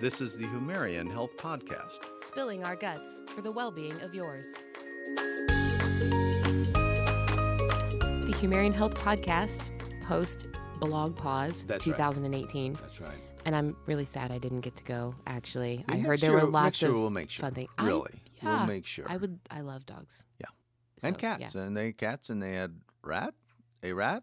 This is the Humarian Health Podcast. Spilling our guts for the well being of yours. The Humarian Health Podcast post BlogPaws That's right. 2018. That's right. And I'm really sad I didn't get to go, actually. I heard next there were lots year of we'll make sure. fun things. I- Really. We'll make sure. I would, I love dogs. Yeah. So, and cats. yeah. And they cats and they had rat, a rat.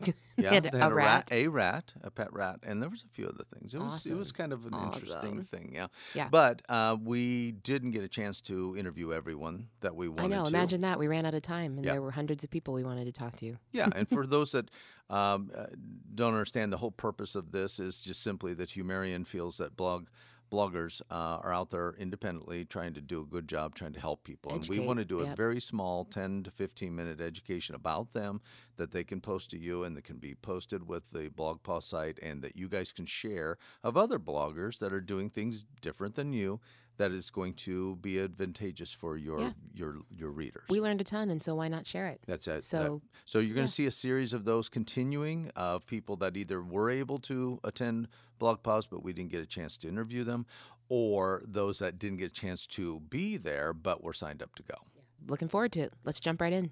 They Yeah, had they a had rat. a rat, a pet rat, and there was a few other things. It was it was kind of an interesting thing, yeah. Yeah. But uh, we didn't get a chance to interview everyone that we wanted to. I know. to. Imagine that. We ran out of time and Yeah. there were hundreds of people we wanted to talk to. Yeah, and for those that um, uh, don't understand, the whole purpose of this is just simply that Humarian feels that blog bloggers uh, are out there independently trying to do a good job trying to help people. And we want to do a very small 10 to 15 minute education about them that they can post to you and that can be posted with the blog post site and that you guys can share of other bloggers that are doing things different than you that is going to be advantageous for your Yeah. your your readers We learned a ton, and so why not share it? that's it. That- So, so you're going yeah. to see a series of those continuing of people that either were able to attend BlogPaws but we didn't get a chance to interview them, or those that didn't get a chance to be there but were signed up to go. looking forward to it. Let's jump right in.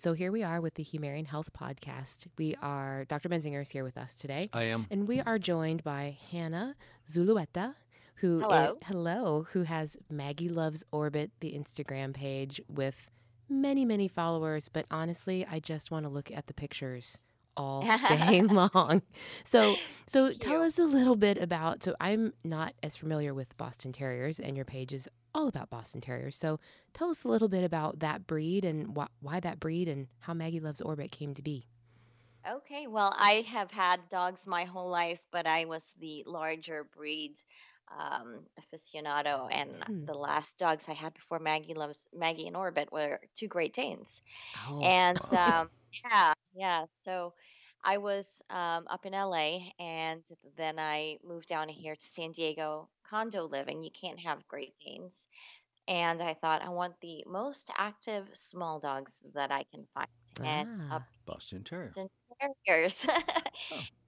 So here we are with the Humarian Health Podcast. We are Dr. Benzinger is here with us today, I am. and we are joined by Hannah Zulueta, who Hello. hello, who has Maggie Loves Orbit, the Instagram page with many many followers. But honestly, I just want to look at the pictures all day long. So so tell us a little bit about. So I'm not as familiar with Boston Terriers, and your page is all about Boston Terriers. So tell us a little bit about that breed and wh- why that breed and how Maggie Loves Orbit came to be. Okay, well, I have had dogs my whole life, but I was the larger breed um, aficionado, and Hmm. the last dogs I had before Maggie loves Maggie in Orbit were two Great Danes, Oh, and um, yeah, yeah. So I was um, up in LA, and then I moved down here to San Diego, condo living. You can't have Great Danes, and I thought I want the most active small dogs that I can find, and Ah. up Boston Terrier. Boston Terriers.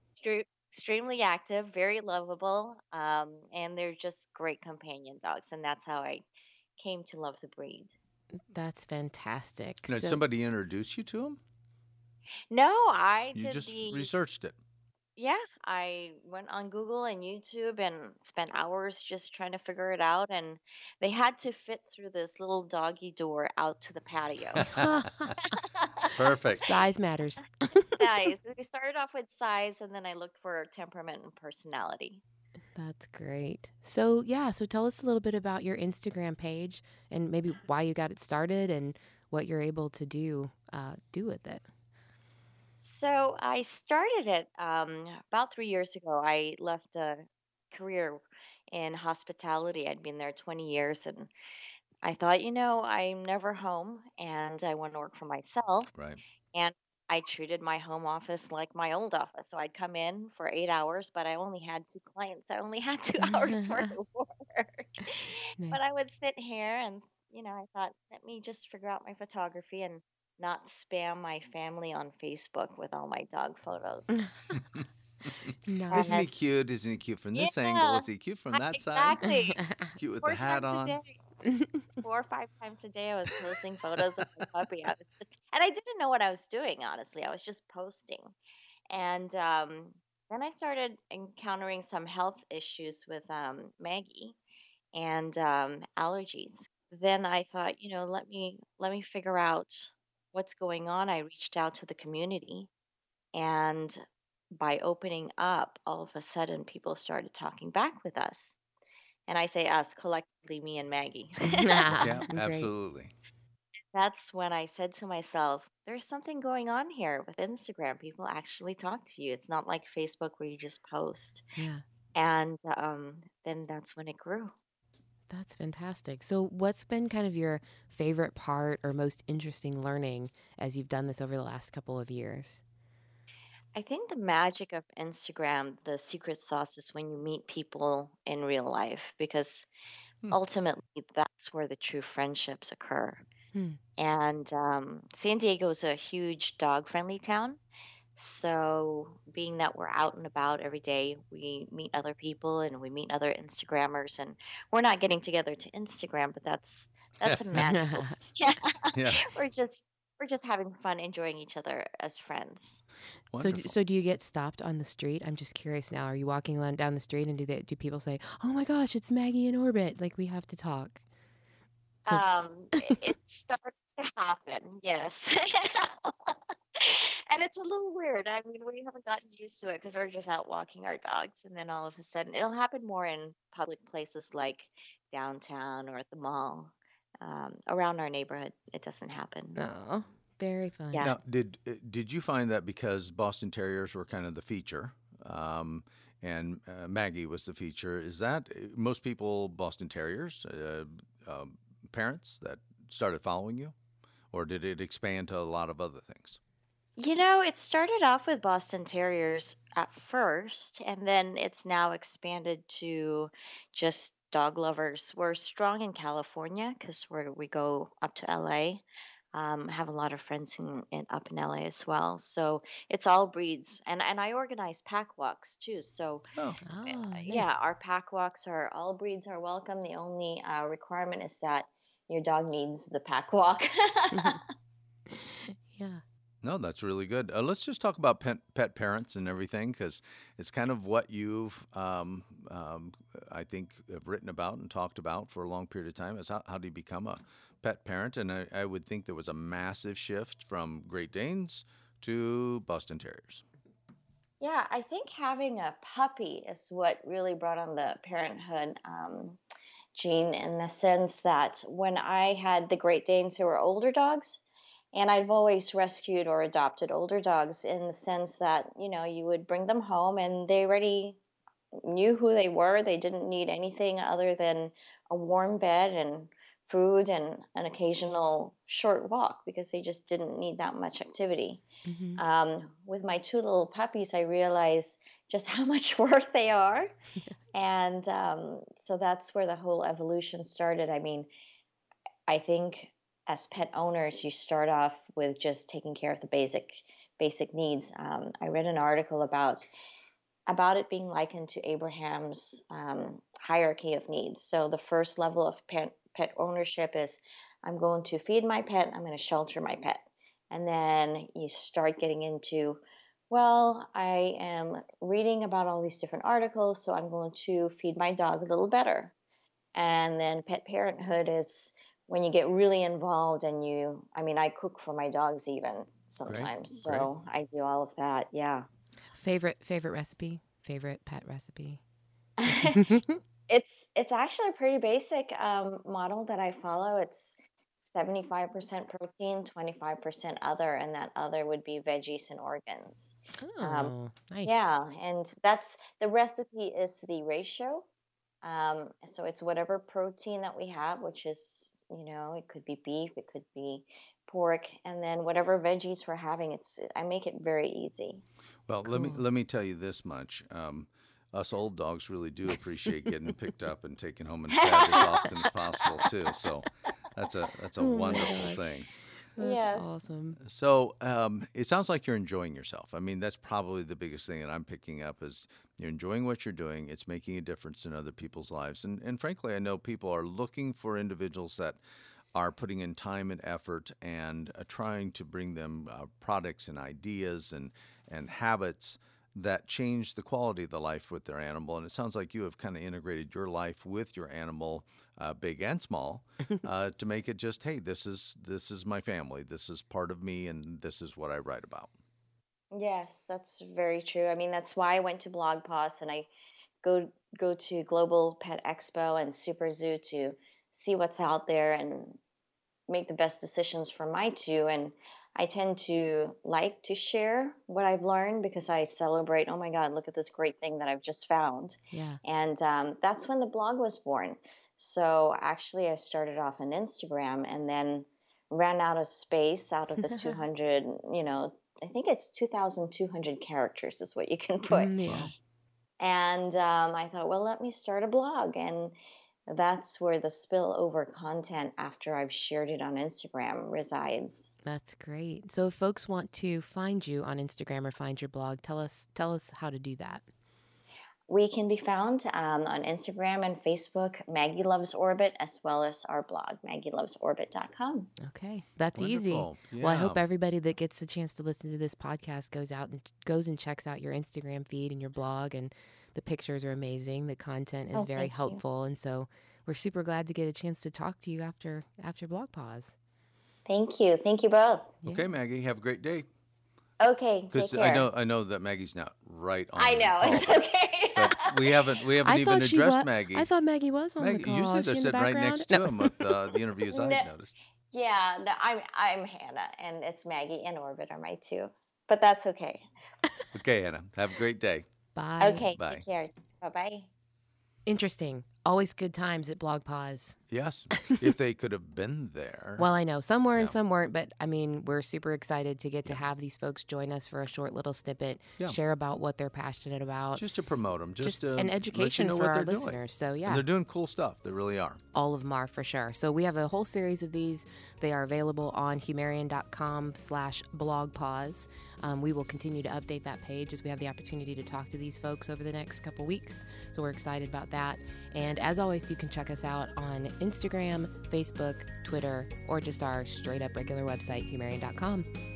Extre- Extremely active, very lovable, um, and they're just great companion dogs. And that's how I came to love the breed. that's fantastic. Now, Did somebody introduce you to them? No, I You did just the researched it. Yeah. I went on Google and YouTube and spent hours just trying to figure it out. And they had to fit through this little doggy door out to the patio. Perfect. Size matters. nice. We started off with size, and then I looked for temperament and personality. That's great. So, yeah, so tell us a little bit about your Instagram page and maybe why you got it started and what you're able to do uh, do with it. So I started it um, about three years ago. I left a career in hospitality. I'd been there 20 years, and I thought, you know, I'm never home, and I want to work for myself. Right. And I treated my home office like my old office. So I'd come in for eight hours, but I only had two clients. I only had two hours worth of work. Nice. But I would sit here, and you know, I thought, let me just figure out my photography and not spam my family on Facebook with all my dog photos. Nice. Isn't he cute? Isn't he cute from this angle? Yeah. Is he cute from I- that side? exactly. He's cute with Four the hat on. Four or five times a day, I was posting photos of my puppy. I was just, and I didn't know what I was doing. Honestly, I was just posting, and um, then I started encountering some health issues with um, Maggie and um, allergies. Then I thought, you know, let me let me figure out what's going on. I reached out to the community, and by opening up, all of a sudden, people started talking back with us. And I say us collectively, me and Maggie. Yeah, absolutely. That's when I said to myself, there's something going on here with Instagram. People actually talk to you. It's not like Facebook where you just post. Yeah, And um, then that's when it grew. That's fantastic. So, what's been kind of your favorite part or most interesting learning as you've done this over the last couple of years? I think the magic of Instagram, the secret sauce is when you meet people in real life because Hmm. ultimately that's where the true friendships occur. Hmm. And um, San Diego is a huge dog friendly town. So, being that we're out and about every day, we meet other people and we meet other Instagrammers, and we're not getting together to Instagram, but that's that's a magical. Yeah, Yeah, we're just we're just having fun, enjoying each other as friends. So, do, wonderful. so do you get stopped on the street? I'm just curious now. Are you walking along down the street and do they, do people say, "Oh my gosh, it's Maggie in orbit"? Like we have to talk. Um, it, it starts to happen, yes. And it's a little weird. I mean, we haven't gotten used to it because we're just out walking our dogs, and then all of a sudden, it'll happen more in public places like downtown or at the mall. Um, around our neighborhood, it doesn't happen. oh, very fun. Yeah. Now, did uh, did you find that because Boston Terriers were kind of the feature, um, and uh, Maggie was the feature? Is that uh, most people Boston Terriers uh, um, parents that started following you, or did it expand to a lot of other things? You know, it started off with Boston Terriers at first, and then it's now expanded to just dog lovers. We're strong in California because we we go up to LA. Um, have a lot of friends in, in up in LA as well. So it's all breeds, and and I organize pack walks too. So Oh, Oh, uh, nice. yeah, our pack walks are all breeds are welcome. The only uh, requirement is that your dog needs the pack walk. yeah. No, that's really good. Uh, let's just talk about pet, pet parents and everything because it's kind of what you've, um, um, I think, have written about and talked about for a long period of time. Is how, how do you become a pet parent? And I, I would think there was a massive shift from Great Danes to Boston Terriers. Yeah, I think having a puppy is what really brought on the parenthood um, gene in the sense that when I had the Great Danes who were older dogs, and I've always rescued or adopted older dogs in the sense that, you know, you would bring them home and they already knew who they were. They didn't need anything other than a warm bed and food and an occasional short walk because they just didn't need that much activity hmm um, with my two little puppies, I realized just how much work they are. and um, so that's where the whole evolution started. I mean, I think as pet owners, you start off with just taking care of the basic basic needs. Um, I read an article about about it being likened to Abraham's um, hierarchy of needs. So the first level of pet pet ownership is I'm going to feed my pet, I'm going to shelter my pet. And then you start getting into, well, I am reading about all these different articles, so I'm going to feed my dog a little better. And then pet parenthood is when you get really involved and you, I mean, I cook for my dogs even sometimes. great. So I do all of that. Yeah. Favorite favorite recipe? Favorite pet recipe? It's it's actually a pretty basic um, model that I follow. It's 75% protein, 25% other, and that other would be veggies and organs. Um, oh, nice. Yeah, and that's the recipe is the ratio. Um, so it's whatever protein that we have, which is, you know, it could be beef, it could be pork, and then whatever veggies we're having, it's I make it very easy. Well, let me let me tell you this much. Um, us old dogs really do appreciate getting picked up and taken home and fed as often as possible too. So that's a that's a Oh wonderful gosh. thing. That's Yes. awesome. So um, it sounds like you're enjoying yourself. I mean, that's probably the biggest thing that I'm picking up is you're enjoying what you're doing. It's making a difference in other people's lives, and and frankly, I know people are looking for individuals that are putting in time and effort and uh, trying to bring them uh, products and ideas and and habits that change the quality of the life with their animal. And it sounds like you have kind of integrated your life with your animal, uh, big and small, uh, to make it just, hey, this is this is my family, this is part of me, and this is what I write about. Yes, that's very true. I mean, that's why I went to BlogPaws and I go go to Global Pet Expo and Super Zoo to see what's out there and make the best decisions for my two. And I tend to like to share what I've learned because I celebrate, oh my God, look at this great thing that I've just found. Yeah. And um, that's when the blog was born. So actually, I started off on Instagram and then ran out of space out of the 200, you know, I think it's 2,200 characters is what you can put. Mm, yeah. And um, I thought, well, let me start a blog. And that's where the spillover content after I've shared it on Instagram resides. That's great. So if folks want to find you on Instagram or find your blog, tell us tell us how to do that. We can be found um, on Instagram and Facebook, Maggie Loves Orbit, as well as our blog, maggielovesorbit.com. Okay, that's Wonderful. easy. Yeah. Well, I hope everybody that gets a chance to listen to this podcast goes out and goes and checks out your Instagram feed and your blog. And the pictures are amazing. The content is Oh, very thank you. helpful, and so we're super glad to get a chance to talk to you after after BlogPaws. Thank you. Thank you both. Okay, Maggie, have a great day. Okay, take Because. I know I know that Maggie's not right on. I the know. call, It's okay. But we haven't we haven't I even addressed wa- Maggie. I thought Maggie was on Maggie, the call. usually Is she they're in the sitting right background? next No. to him with uh, the interviews I've No. noticed. yeah, no, I'm I'm Hannah, and it's Maggie and Orbit are my two, but that's okay. Okay, Hannah. have a great day. Bye. Okay, Bye. take care. Bye bye. Interesting. Always good times at BlogPaws. Yes, if they could have been there. Well, I know some were and some weren't, but I mean, we're super excited to get to have these folks join us for a short little snippet, Yeah. share about what they're passionate about, just to promote them, just, just to an let you education know for our doing. listeners. So And yeah, they're doing cool stuff. They really are. all of them are for sure. So we have a whole series of these. They are available on humarian.com slash blog pause. Um, we will continue to update that page as we have the opportunity to talk to these folks over the next couple weeks. So we're excited about that. And as always, you can check us out on Instagram, Facebook, Twitter, or just our straight up regular website, humarian.com.